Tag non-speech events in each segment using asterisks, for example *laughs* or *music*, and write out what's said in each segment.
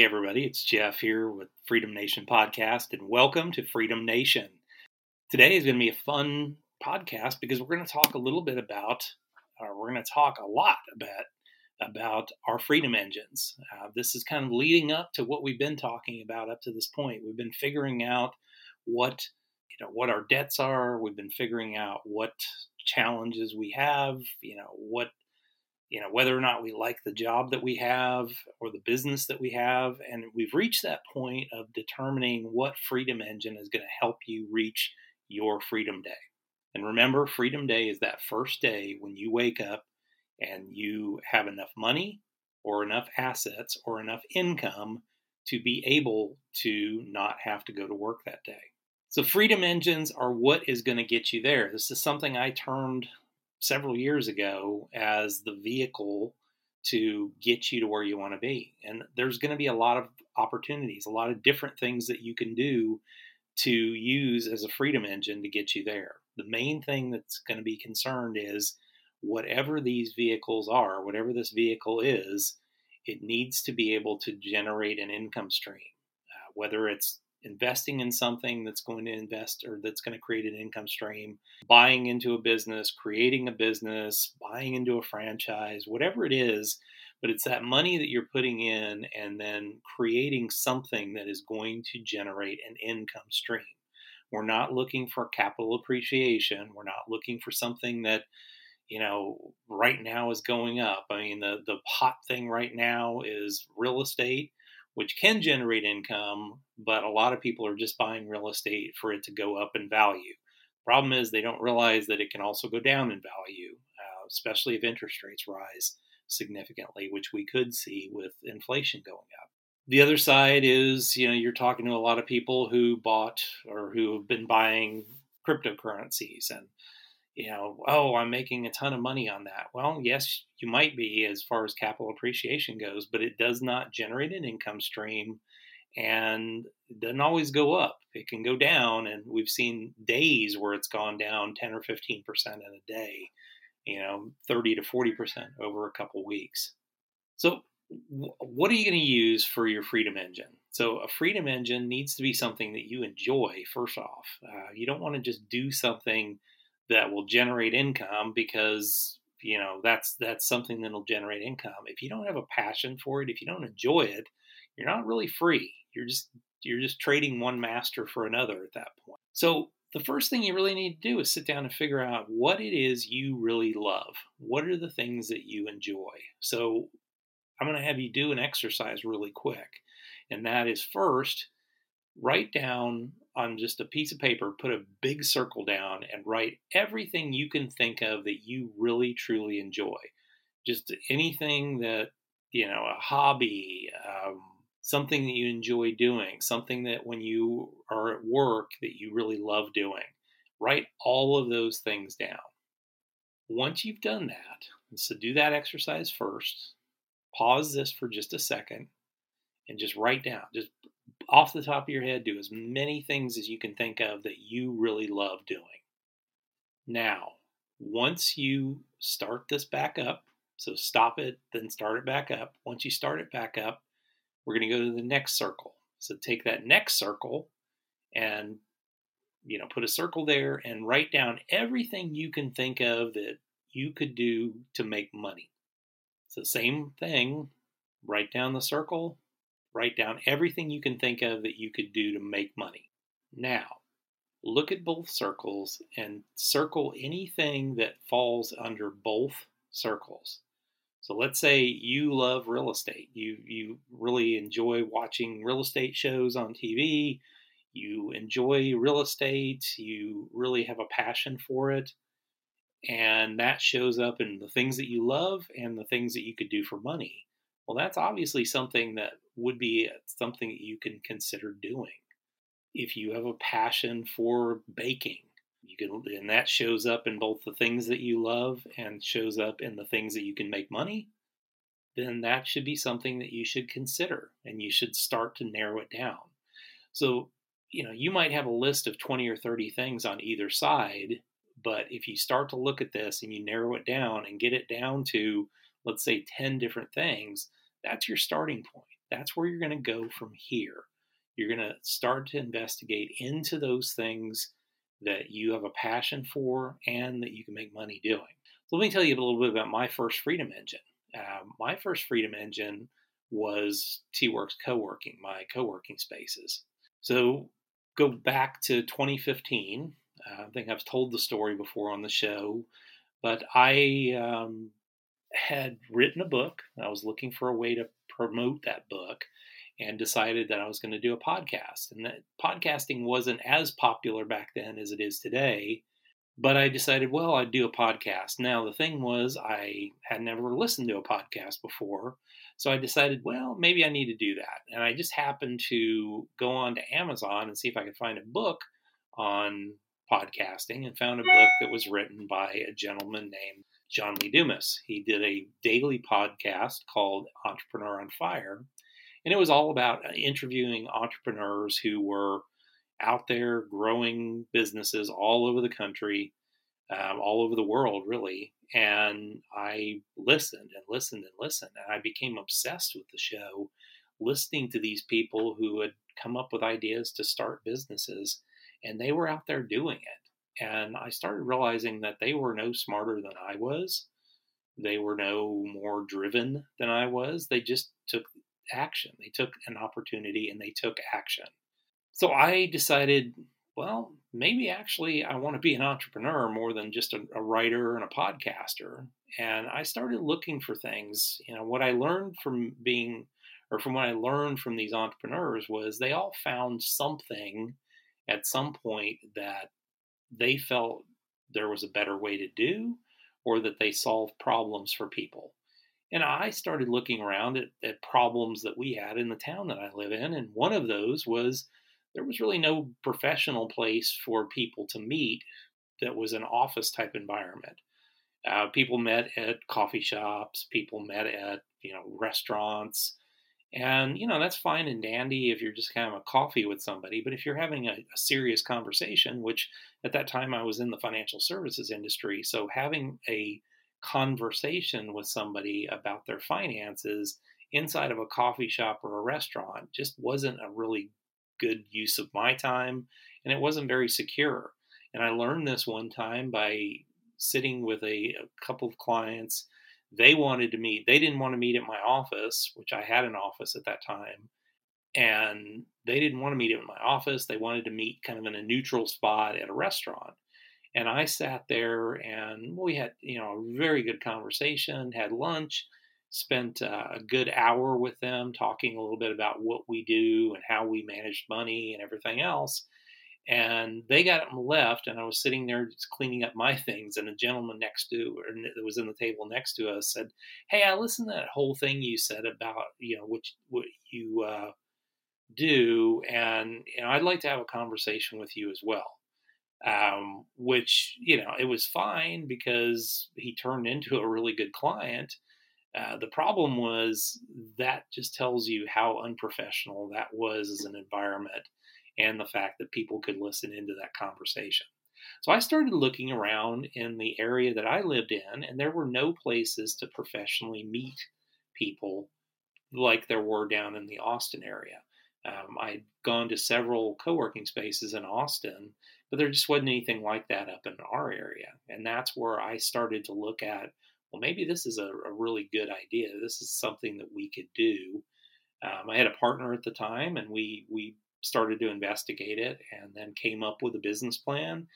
Hey, everybody, it's Jeff here with Freedom Nation Podcast, and welcome to Freedom Nation. Today is going to be a fun podcast because we're going to talk a little bit about, or we're going to talk a lot about, about our freedom engines. Uh, this is kind of leading up to what we've been talking about up to this point. We've been figuring out what you know what our debts are. We've been figuring out what challenges we have. You know what you know whether or not we like the job that we have or the business that we have and we've reached that point of determining what freedom engine is going to help you reach your freedom day. And remember freedom day is that first day when you wake up and you have enough money or enough assets or enough income to be able to not have to go to work that day. So freedom engines are what is going to get you there. This is something i termed several years ago as the vehicle to get you to where you want to be. And there's going to be a lot of opportunities, a lot of different things that you can do to use as a freedom engine to get you there. The main thing that's going to be concerned is whatever these vehicles are, whatever this vehicle is, it needs to be able to generate an income stream, uh, whether it's investing in something that's going to invest or that's going to create an income stream, buying into a business, creating a business, buying into a franchise, whatever it is. But it's that money that you're putting in and then creating something that is going to generate an income stream. We're not looking for capital appreciation. We're not looking for something that, you know, right now is going up. I mean, the, the hot thing right now is real estate which can generate income, but a lot of people are just buying real estate for it to go up in value. Problem is, they don't realize that it can also go down in value, uh, especially if interest rates rise significantly, which we could see with inflation going up. The other side is, you know, you're talking to a lot of people who bought or who have been buying cryptocurrencies and you know, oh, I'm making a ton of money on that. Well, yes, you might be as far as capital appreciation goes, but it does not generate an income stream and it doesn't always go up. It can go down, and we've seen days where it's gone down 10 or 15% in a day, you know, 30 to 40% over a couple weeks. So, what are you going to use for your freedom engine? So, a freedom engine needs to be something that you enjoy, first off. Uh, you don't want to just do something that will generate income because you know that's that's something that'll generate income. If you don't have a passion for it if you don't enjoy it you're not really free. You're just you're just trading one master for another at that point. So the first thing you really need to do is sit down and figure out what it is you really love. What are the things that you enjoy? So i'm going to have you do an exercise really quick and that is first write down on just a piece of paper, put a big circle down, and write everything you can think of that you really truly enjoy. Just anything that, you know, a hobby, um, something that you enjoy doing, something that when you are at work that you really love doing. Write all of those things down. Once you've done that, so do that exercise first, pause this for just a second, and just write down, just off the top of your head, do as many things as you can think of that you really love doing. Now, once you start this back up, so stop it, then start it back up. Once you start it back up, we're going to go to the next circle. So take that next circle and you know, put a circle there and write down everything you can think of that you could do to make money. So same thing, write down the circle, Write down everything you can think of that you could do to make money. Now, look at both circles and circle anything that falls under both circles. So let's say you love real estate. You you really enjoy watching real estate shows on TV. You enjoy real estate. You really have a passion for it. And that shows up in the things that you love and the things that you could do for money. Well, that's obviously something that would be something that you can consider doing. If you have a passion for baking, you can, and that shows up in both the things that you love and shows up in the things that you can make money, then that should be something that you should consider and you should start to narrow it down. So, you know, you might have a list of 20 or 30 things on either side, but if you start to look at this and you narrow it down and get it down to, let's say, 10 different things, that's your starting point. That's where you're going to go from here. You're going to start to investigate into those things that you have a passion for and that you can make money doing. So let me tell you a little bit about my first Freedom Engine. Uh, my first Freedom Engine was T-Works co-working, my co-working spaces. So go back to 2015. Uh, I think I've told the story before on the show, but I um, had written a book. I was looking for a way to promote that book and decided that I was going to do a podcast. And that podcasting wasn't as popular back then as it is today. But I decided, well, I'd do a podcast. Now, the thing was, I had never listened to a podcast before. So I decided, well, maybe I need to do that. And I just happened to go on to Amazon and see if I could find a book on podcasting and found a book that was written by a gentleman named John Lee Dumas. He did a daily podcast called Entrepreneur on Fire. And it was all about uh, interviewing entrepreneurs who were out there growing businesses all over the country, um, all over the world, really. And I listened and listened and listened, and I became obsessed with the show, listening to these people who had come up with ideas to start businesses, and they were out there doing it. And I started realizing that they were no smarter than I was. They were no more driven than I was. They just took action. They took an opportunity and they took action. So I decided, well, maybe actually I want to be an entrepreneur more than just a, a, writer and a podcaster. And I started looking for things. You know, what I learned from being, or from what I learned from these entrepreneurs was they all found something at some point that they felt there was a better way to do or that they solved problems for people. And I started looking around at, at problems that we had in the town that I live in. And one of those was there was really no professional place for people to meet that was an office type environment. Uh, people met at coffee shops, people met at you know restaurants, and you know that's fine and dandy if you're just of a coffee with somebody. But if you're having a, a serious conversation, which at that time I was in the financial services industry, so having a conversation with somebody about their finances inside of a coffee shop or a restaurant just wasn't a really good use of my time, and it wasn't very secure. And I learned this one time by sitting with a, a couple of clients. They wanted to meet, they didn't want to meet at my office, which I had an office at that time. And they didn't want to meet at my office. They wanted to meet kind of in a neutral spot at a restaurant. And I sat there and we had, you know, a very good conversation, had lunch, spent uh, a good hour with them talking a little bit about what we do and how we manage money and everything else. And they got up and left, and I was sitting there just cleaning up my things. And a gentleman next to, or that was in the table next to us, said, "Hey, I listened to that whole thing you said about you know what what you uh, do, and you know I'd like to have a conversation with you as well." Um, which you know it was fine because he turned into a really good client uh, the problem was that just tells you how unprofessional that was as an environment and the fact that people could listen into that conversation. So I started looking around in the area that I lived in, and there were no places to professionally meet people like there were down in the Austin area. Um, I'd gone to several co working spaces in Austin, but there just wasn't anything like that up in our area. And that's where I started to look at well, maybe this is a, a really good idea. This is something that we could do. Um, I had a partner at the time, and we we started to investigate it, and then came up with a business plan,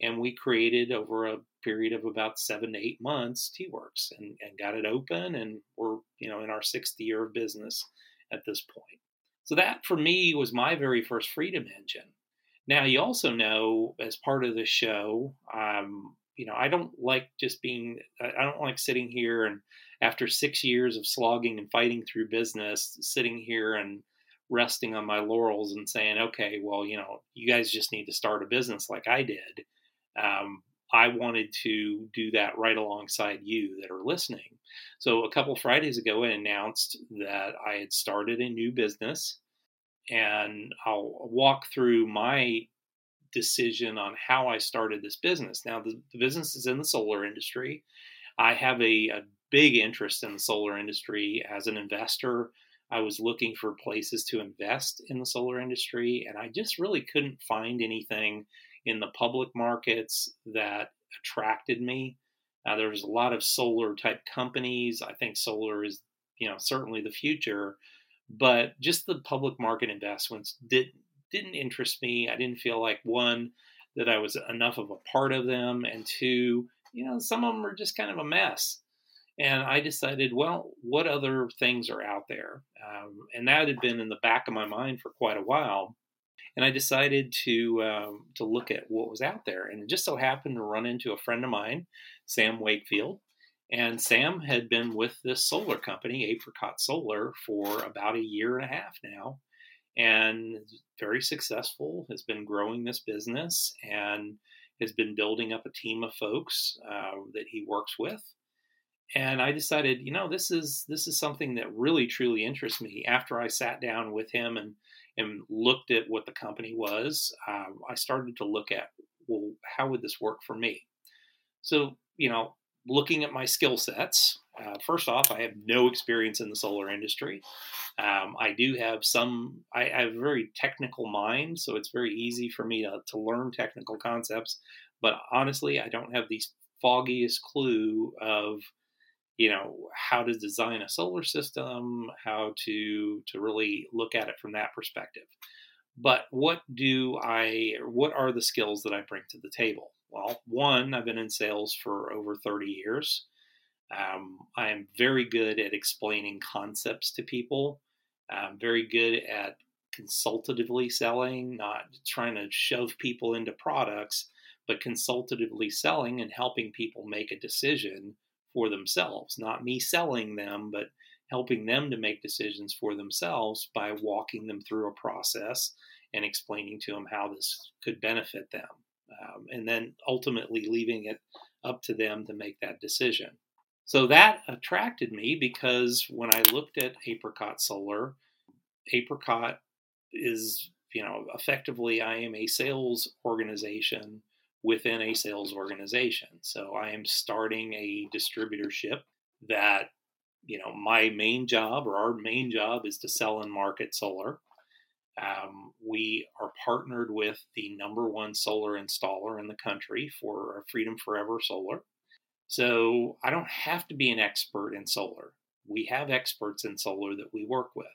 and we created over a period of about seven to eight months T-Works, and, and got it open, and we're you know in our sixth year of business at this point. So that for me was my very first freedom engine. Now you also know, as part of the show, um, you know, I don't like just being, I don't like sitting here and after six years of slogging and fighting through business, sitting here and resting on my laurels and saying, okay, well, you know, you guys just need to start a business like I did. Um, I wanted to do that right alongside you that are listening. So a couple Fridays ago, I announced that I had started a new business, and I'll walk through my decision on how I started this business. Now, the, the business is in the solar industry. I have a, a big interest in the solar industry as an investor. I was looking for places to invest in the solar industry, and I just really couldn't find anything in the public markets that attracted me. Uh, there's a lot of solar type companies. I think solar is, you know, certainly the future, but just the public market investments did didn't interest me. I didn't feel like one that I was enough of a part of them, and two, you know, some of them are just kind of a mess. And I decided, well, what other things are out there? Um, and that had been in the back of my mind for quite a while. And I decided to um, to look at what was out there, and it just so happened to run into a friend of mine, Sam Wakefield, and Sam had been with this solar company, Apricot Solar, for about a year and a half now, and very successful. Has been growing this business and has been building up a team of folks uh, that he works with and I decided, you know, this is this is something that really truly interests me. After I sat down with him and and looked at what the company was, um, I started to look at, well, how would this work for me? So, you know, looking at my skill sets, uh, first off, I have no experience in the solar industry. Um, I do have some, I, I, have a very technical mind, so it's very easy for me to, to learn technical concepts. But honestly, I don't have the foggiest clue of you know how to design a solar system how to to really look at it from that perspective. But what do i what are the skills that i bring to the table? Well one i've been in sales for over 30 years. Um, i am very good at explaining concepts to people. I'm very good at consultatively selling not trying to shove people into products but consultatively selling and helping people make a decision for themselves, not me selling them, but helping them to make decisions for themselves by walking them through a process and explaining to them how this could benefit them. Um, and then ultimately leaving it up to them to make that decision. So that attracted me because when I looked at Apricot Solar, Apricot is, you know, effectively I am a sales organization within a sales organization. So I am starting a distributorship that, you know, my main job or our main job is to sell and market solar. Um, we are partnered with the number one solar installer in the country for Freedom Forever Solar. So I don't have to be an expert in solar. We have experts in solar that we work with.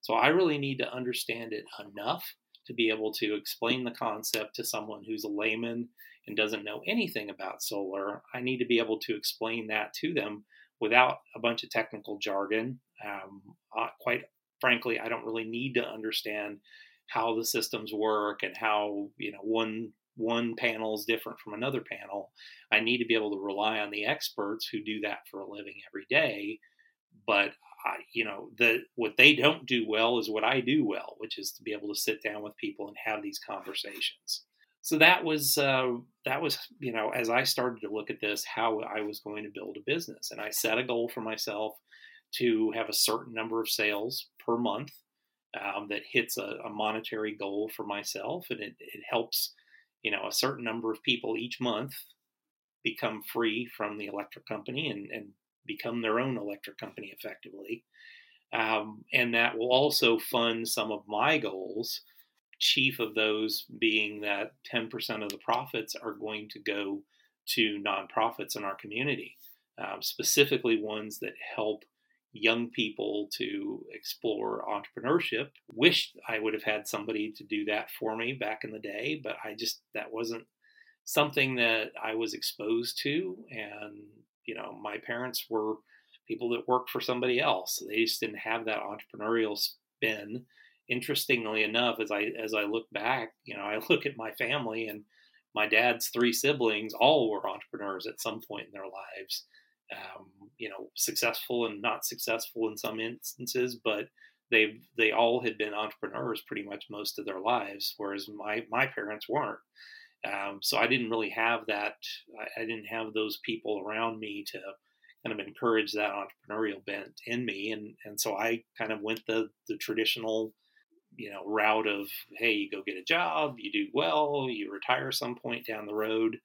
So I really need to understand it enough to be able to explain the concept to someone who's a layman and doesn't know anything about solar, I need to be able to explain that to them without a bunch of technical jargon. Um, quite frankly, I don't really need to understand how the systems work and how you know one one panel is different from another panel. I need to be able to rely on the experts who do that for a living every day. But I, you know, the what they don't do well is what I do well, which is to be able to sit down with people and have these conversations. So that was uh, that was you know as I started to look at this how I was going to build a business. And I set a goal for myself to have a certain number of sales per month um, that hits a, a, monetary goal for myself. And it, it helps you know a certain number of people each month become free from the electric company and, and become their own electric company effectively um, and that will also fund some of my goals chief of those being that 10% of the profits are going to go to nonprofits in our community, um, specifically ones that help young people to explore entrepreneurship. Wish I would have had somebody to do that for me back in the day, but I just, that wasn't something that I was exposed to. And, you know, my parents were people that worked for somebody else. They just didn't have that entrepreneurial spin interestingly enough, as I as I look back, you know, I *laughs* look at my family and my dad's three siblings all were entrepreneurs at some point in their lives. Um, you know, successful and not successful in some instances, but they they all had been entrepreneurs pretty much most of their lives, whereas my my parents weren't. Um, so I didn't really have that. I, I, didn't have those people around me to kind of encourage that entrepreneurial bent in me, and and so I kind of went the the traditional, you know, route of hey, you go get a job, you do well, you retire some point down the road,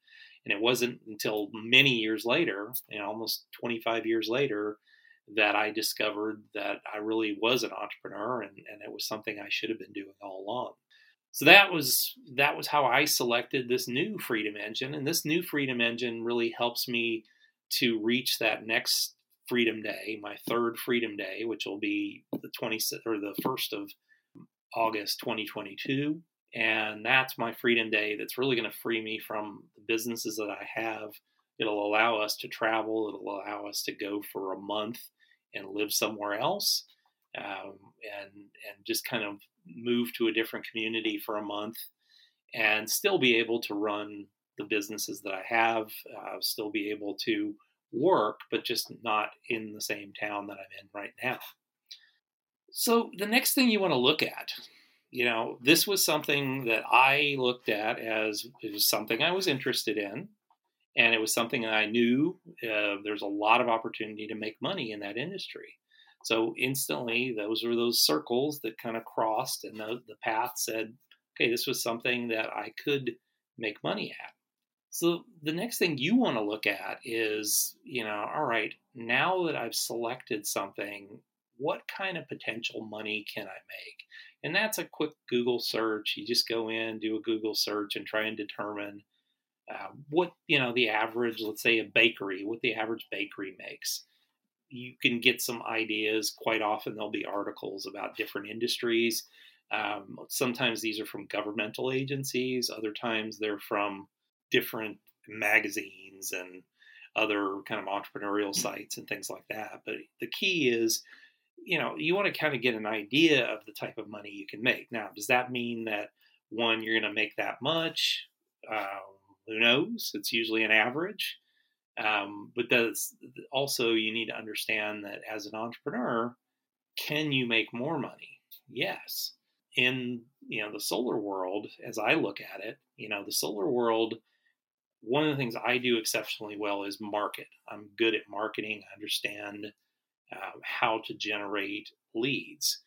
and it wasn't until many years later, you know, almost 25 years later, that I discovered that I really was an entrepreneur and, and it was something I should have been doing all along. So that was that was how I selected this new freedom engine. And this new freedom engine really helps me to reach that next freedom day, my third freedom day, which will be the 20 or the first of August 2022. And that's my freedom day that's really going to free me from the businesses that I have. It'll allow us to travel. It'll allow us to go for a month and live somewhere else um, and and just kind of move to a different community for a month and still be able to run the businesses that I have, uh, still be able to work, but just not in the same town that I'm in right now. So the next thing you want to look at, you know, this was something that I looked at as it was something I was interested in and it was something I knew uh, there's a lot of opportunity to make money in that industry. So instantly, those were those circles that kind of crossed, and the, the path said, okay, this was something that I could make money at. So the next thing you want to look at is, you know, all right, now that I've selected something, what kind of potential money can I make? And that's a quick Google search. You just go in, do a Google search, and try and determine uh, what you know the average let's say a bakery what the average bakery makes you can get some ideas quite often. There'll be articles about different industries. Um, sometimes these are from governmental agencies. Other times they're from different magazines and other kind of entrepreneurial sites and things like that. But the key is you know you want to kind of get an idea of the type of money you can make. Now does that mean that one you're going to make that much? Uh, who knows? It's usually an average. Um, but that's also you need to understand that as an entrepreneur, can you make more money? Yes. In you know the solar world, as I look at it, you know the solar world. One of the things I do exceptionally well is market. I'm good at marketing. I understand uh, how to generate leads.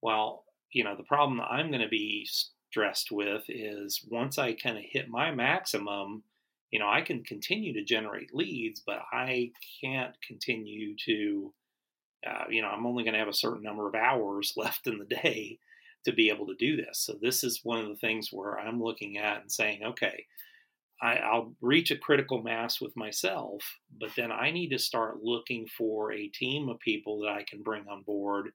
Well, you know the problem I'm going to be stressed with is once I kind of hit my maximum, you know, I can continue to generate leads, but I can't continue to, uh, you know, I'm only going to have a certain number of hours *laughs* left in the day to be able to do this. So this is one of the things where I'm looking at and saying, okay, I, I'll reach a critical mass with myself, but then I need to start looking for a team of people that I can bring on board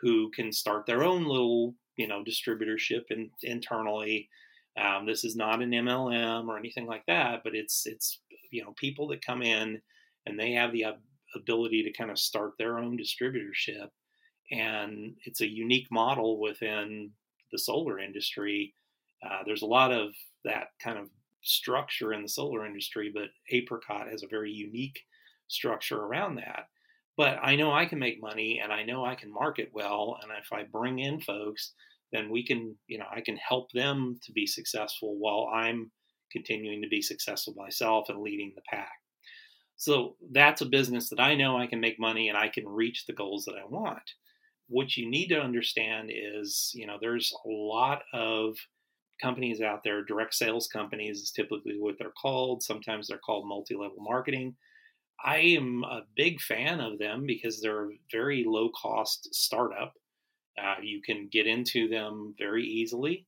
who can start their own little you know distributorship in, internally. Um, this is not an MLM or anything like that, but it's it's you know people that come in and they have the ability to kind of start their own distributorship, and it's a unique model within the solar industry. Uh, there's a lot of that kind of structure in the solar industry, but Apricot has a very unique structure around that. But I know I can make money and I know I can market well. And if I bring in folks, then we can, you know, I can help them to be successful while I'm continuing to be successful myself and leading the pack. So that's a business that I know I can make money and I can reach the goals that I want. What you need to understand is, you know, there's a lot of companies out there, direct sales companies is typically what they're called. Sometimes they're called multi level marketing. I am a big fan of them because they're a very low cost startup. Uh, you can get into them very easily.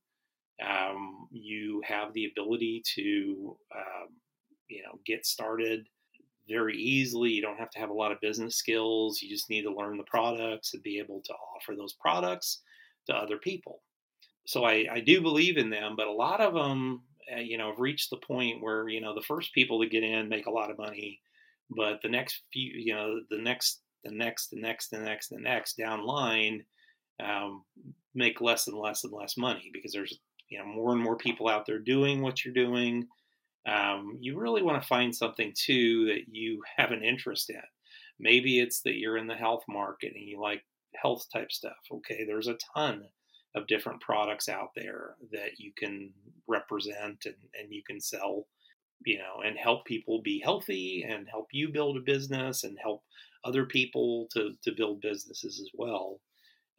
Um, you have the ability to, um, you know, get started very easily. You don't have to have a lot of business skills. You just need to learn the products and be able to offer those products to other people. So I, I do believe in them, but a lot of them, uh, you know, have reached the point where you know the first people to get in make a lot of money but the next few, you know, the next, the next, the next, the next, the next down line, um, make less and less and less money because there's you know more and more people out there doing what you're doing. um, you really want to find something too that you have an interest in. Maybe it's that you're in the health market and you like health type stuff. Okay, there's a ton of different products out there that you can represent and, and you can sell, you know, and help people be healthy and help you build a business and help other people to, to build businesses as well.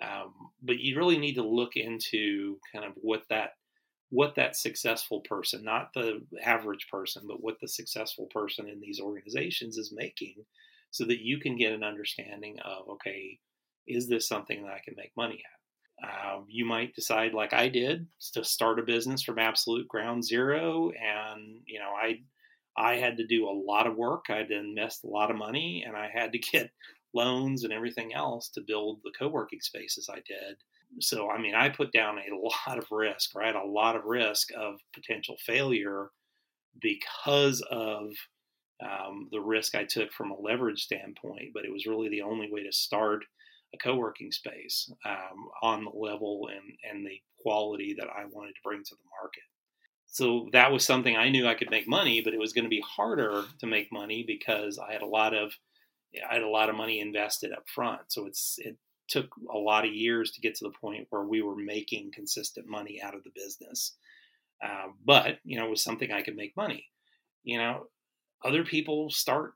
Um, but you really need to look into kind of what that what that successful person, not the average person, but what the successful person in these organizations is making so that you can get an understanding of, okay, is this something that I can make money at? Um, you might decide, like I did, to start a business from absolute ground zero, and you know, I I had to do a lot of work. I had to invest a lot of money, and I had to *laughs* get loans and everything else to build the co-working spaces I did so I mean, I put down a *laughs* lot of risk, right? A lot of risk of potential failure because of um, the risk I took from a leverage standpoint. But it was really the only way to start a co-working space um, on the level and and the quality that I wanted to bring to the market. So that was something I knew I could make money, but it was going to be harder to make money because I had a lot of I had a lot of money invested up front. So it's it took a lot of years to get to the point where we were making consistent money out of the business. Uh, but you know, it was something I could make money. You know, other people start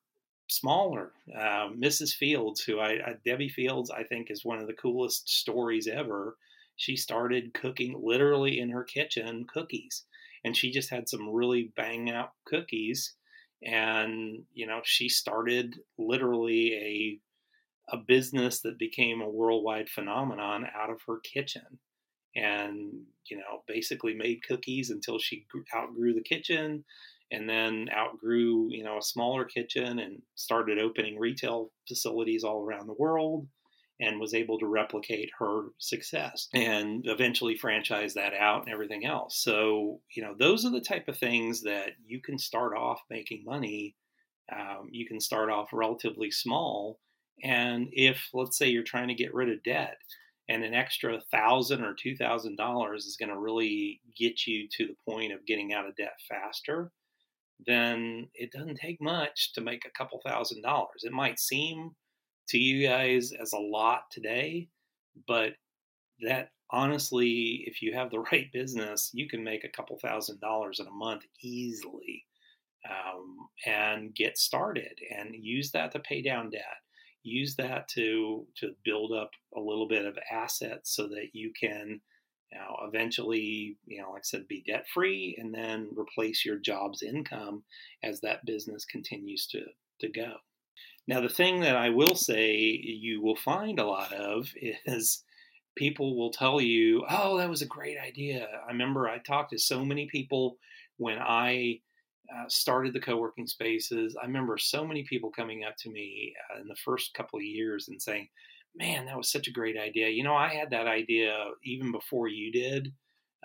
smaller. Uh, Mrs. Fields, who I, I Debbie Fields, I think is one of the coolest stories ever. She started cooking literally in her kitchen cookies, and she just had some really bang out cookies. And you know, she started literally a a business that became a worldwide phenomenon out of her kitchen and you know basically made cookies until she outgrew the kitchen and then outgrew you know a smaller kitchen and started opening retail facilities all around the world and was able to replicate her success and eventually franchise that out and everything else so you know those are the type of things that you can start off making money um, you can start off relatively small and if, let's say, you're trying to get rid of debt, and an extra thousand or two thousand dollars is going to really get you to the point of getting out of debt faster, then it doesn't take much to make a couple thousand dollars. It might seem to you guys as a lot today, but that honestly, if you have the *laughs* right business, you can make a couple thousand dollars in a month easily um, and get started and use that to pay down debt use that to to build up a little bit of assets so that you can you know, eventually, you know, like I said, be debt free and then replace your job's income as that business continues to, to go. Now, the thing that I will say you will find a lot of *laughs* is people will tell you, oh, that was a great idea. I remember I talked to so many people when I uh, started the co-working spaces. I remember so many people coming up to me uh, in the first couple of years and saying, "Man, that was such a great idea." You know, I had that idea even before you did.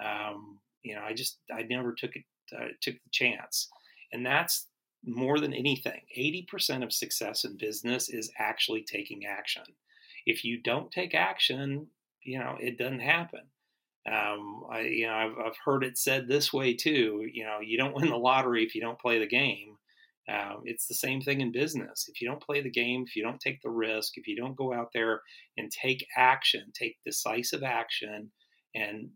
Um, you know, I just I never took it uh, took the chance, and that's more than anything. Eighty percent of success in business is actually taking action. If you don't take action, you know, it doesn't happen. Um, I, you know, I've, I've heard it said this way too. You know, you don't win the lottery if you don't play the game. Um, it's the same thing in business. If you don't play the game, if you don't take the risk, if you don't go out there and take action, take decisive action, and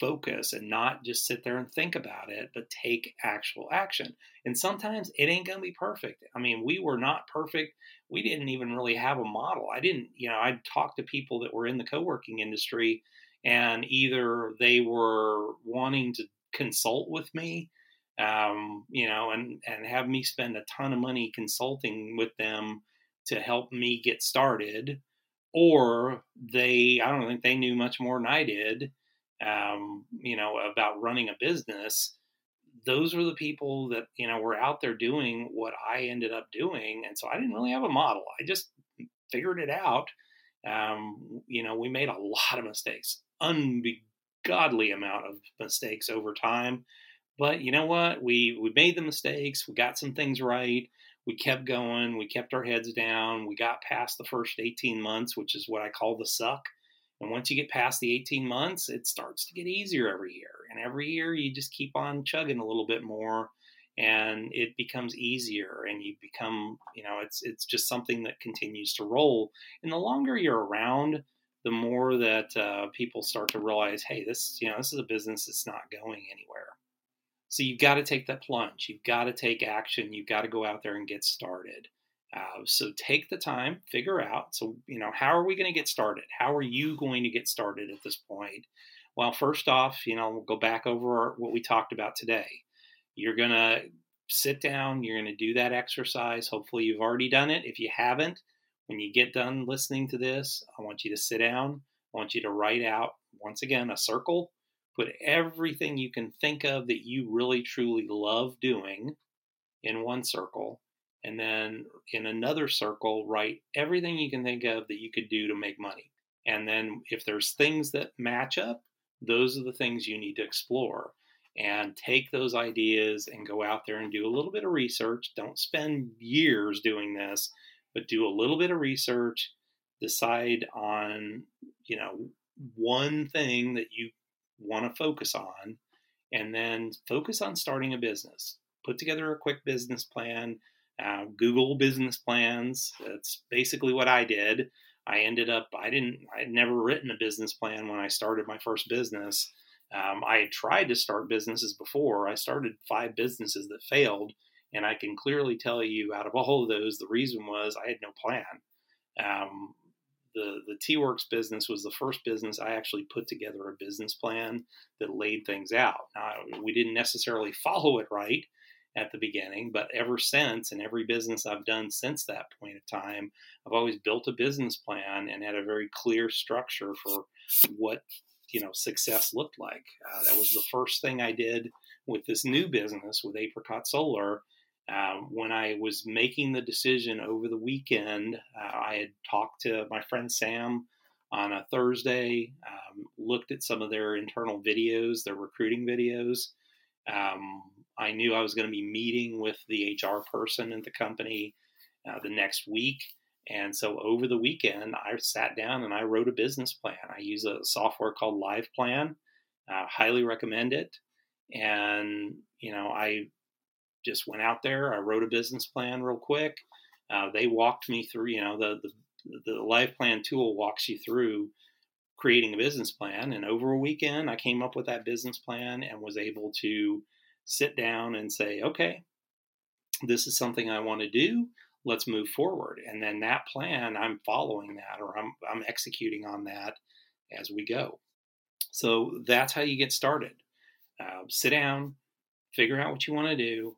focus and not just sit there and think about it, but take actual action. And sometimes it ain't going to be perfect. I mean, we were not perfect. We didn't even really have a model. I didn't, you know, I'd talk to people that were in the co working industry and either they were wanting to consult with me um, you know and and have me spend a ton of money consulting with them to help me get started or they i don't think they knew much more than i did um, you know about running a business those were the people that you know were out there doing what i ended up doing and so i didn't really have a model i just figured it out um, you know we made a lot of mistakes ungodly amount of mistakes over time. But you know what? We we made the mistakes. We got some things right. We kept going. We kept our heads down. We got past the first 18 months, which is what I call the suck. And once you get past the 18 months, it starts to get easier every year. And every year you just keep on chugging a little bit more. and it becomes easier and you become you know it's it's just something that continues to roll and the longer you're around the more that uh, people start to realize hey this you know this is a business that's not going anywhere so you've got to take that plunge you've got to take action you've got to go out there and get started uh, so take the time figure out so you know how are we going to get started how are you going to get started at this point well first off you know we'll go back over what we talked about today you're going to sit down, you're going to do that exercise. Hopefully, you've already done it. If you haven't, when you get done listening to this, I want you to sit down. I want you to write out, once again, a circle. Put everything you can think of that you really truly love doing in one circle. And then in another circle, write everything you can think of that you could do to make money. And then if there's things that match up, those are the things you need to explore and take those ideas and go out there and do a little bit of research. Don't spend years doing this, but do a little bit of research, decide on, you know, one thing that you want to focus on, and then focus on starting a business. Put together a quick business plan. Uh, Google business plans. That's basically what I did. I ended up, I didn't, I had never written a business plan when I started my first business. Um, I had tried to start businesses before. I started five businesses that failed, and I can clearly tell you, out of all of those, the reason was I had no plan. Um, the the T Works business was the first business I actually put together a business plan that laid things out. Now, we didn't necessarily follow it right at the beginning, but ever since, and every business I've done since that point of time, I've always built a business plan and had a very clear structure for what you know success looked like. Uh, that was the first thing I did with this new business with Apricot Solar. Um, when I was making the decision over the weekend, uh, I had talked to my friend Sam on a Thursday, um, looked at some of their internal videos, their recruiting videos. Um, I knew I was going to be meeting with the HR person at the company uh, the next week. And so over the weekend, I sat down and I wrote a business plan. I use a software called Live Plan. Uh, highly recommend it. And you know, I just went out there. I wrote a business plan real quick. Uh, they walked me through. You know, the, the the Live Plan tool walks you through creating a business plan. And over a weekend, I came up with that business plan and was able to sit down and say, okay, this is something I want to do let's move forward. And then that plan, I'm following that or I'm, I'm executing on that as we go. So that's how you get started. Uh, sit down, figure out what you want to do,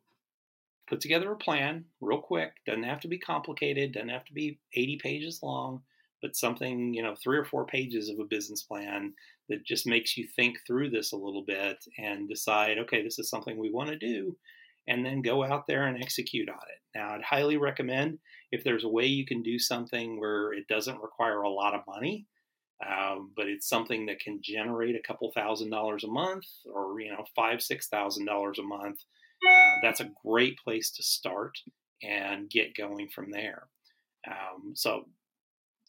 put together a plan real quick. Doesn't have to be complicated, doesn't have to be 80 pages long, but something, you know, three or four pages of a business plan that just makes you think through this a little bit and decide, okay, this is something we want to do and then go out there and execute on it. Now, I'd highly recommend if there's a way you can do something where it doesn't require a lot of money, um, but it's something that can generate a couple thousand dollars a month or, you know, five, six thousand dollars a month. Uh, that's a great place to start and get going from there. Um, so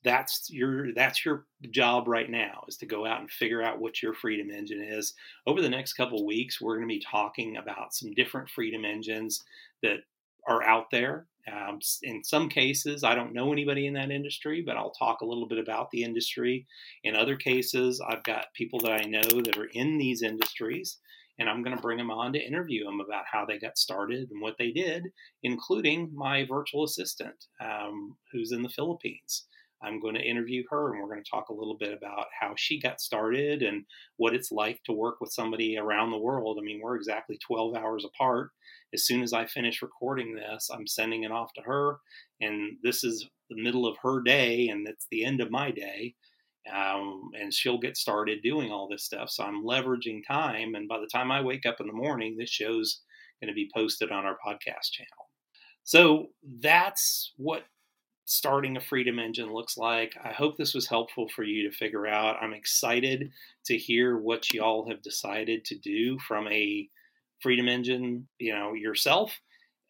that's your that's your job right now is to go out and figure out what your freedom engine is. Over the next couple weeks we're going to be talking about some different freedom engines that are out there. Um, in some cases i don't know anybody in that industry but i'll talk a little bit about the industry. In other cases i've got people that i know that are in these industries and i'm going to bring them on to interview them about how they got started and what they did including my virtual assistant um, who's in the philippines I'm going to interview her and we're going to talk a little bit about how she got started and what it's like to work with somebody around the world. I mean, we're exactly 12 hours apart. As soon as I finish recording this, I'm sending it off to her. And this is the middle of her day and it's the end of my day. Um, and she'll get started doing all this stuff. So I'm leveraging time. And by the time I wake up in the morning, this show's going to be posted on our podcast channel. So that's what starting a Freedom Engine looks like. I hope this was helpful for you to figure out. I'm excited to hear what y'all have decided to do from a Freedom Engine, you know, yourself.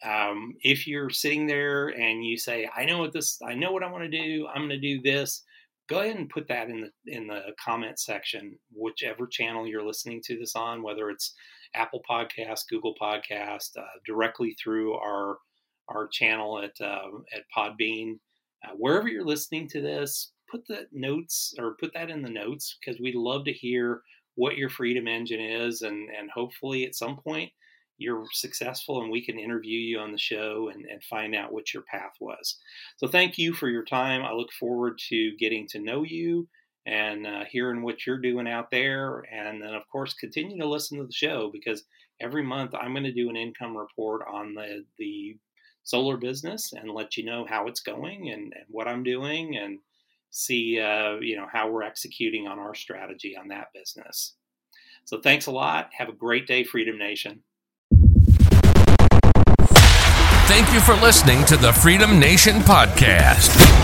Um, if you're sitting there and you say, I know what this, I know what I want to do, I'm going to do this, go ahead and put that in the in the comment section, whichever channel you're listening to this on, whether it's Apple Podcast, Google Podcast, uh, directly through our our channel at uh, at Podbean, uh, wherever you're listening to this, put the notes or put that in the notes because we'd love to hear what your freedom engine is, and and hopefully at some point you're successful and we can interview you on the show and, and find out what your path was. So thank you for your time. I look forward to getting to know you and uh, hearing what you're doing out there. And then, of course, continue to listen to the show because every month I'm going to do an income report on the, the solar business and let you know how it's going and, and what I'm doing and see, uh, you know, how we're executing on our strategy on that business. So thanks a lot. Have a great day, Freedom Nation. Thank you for listening to the Freedom Nation podcast.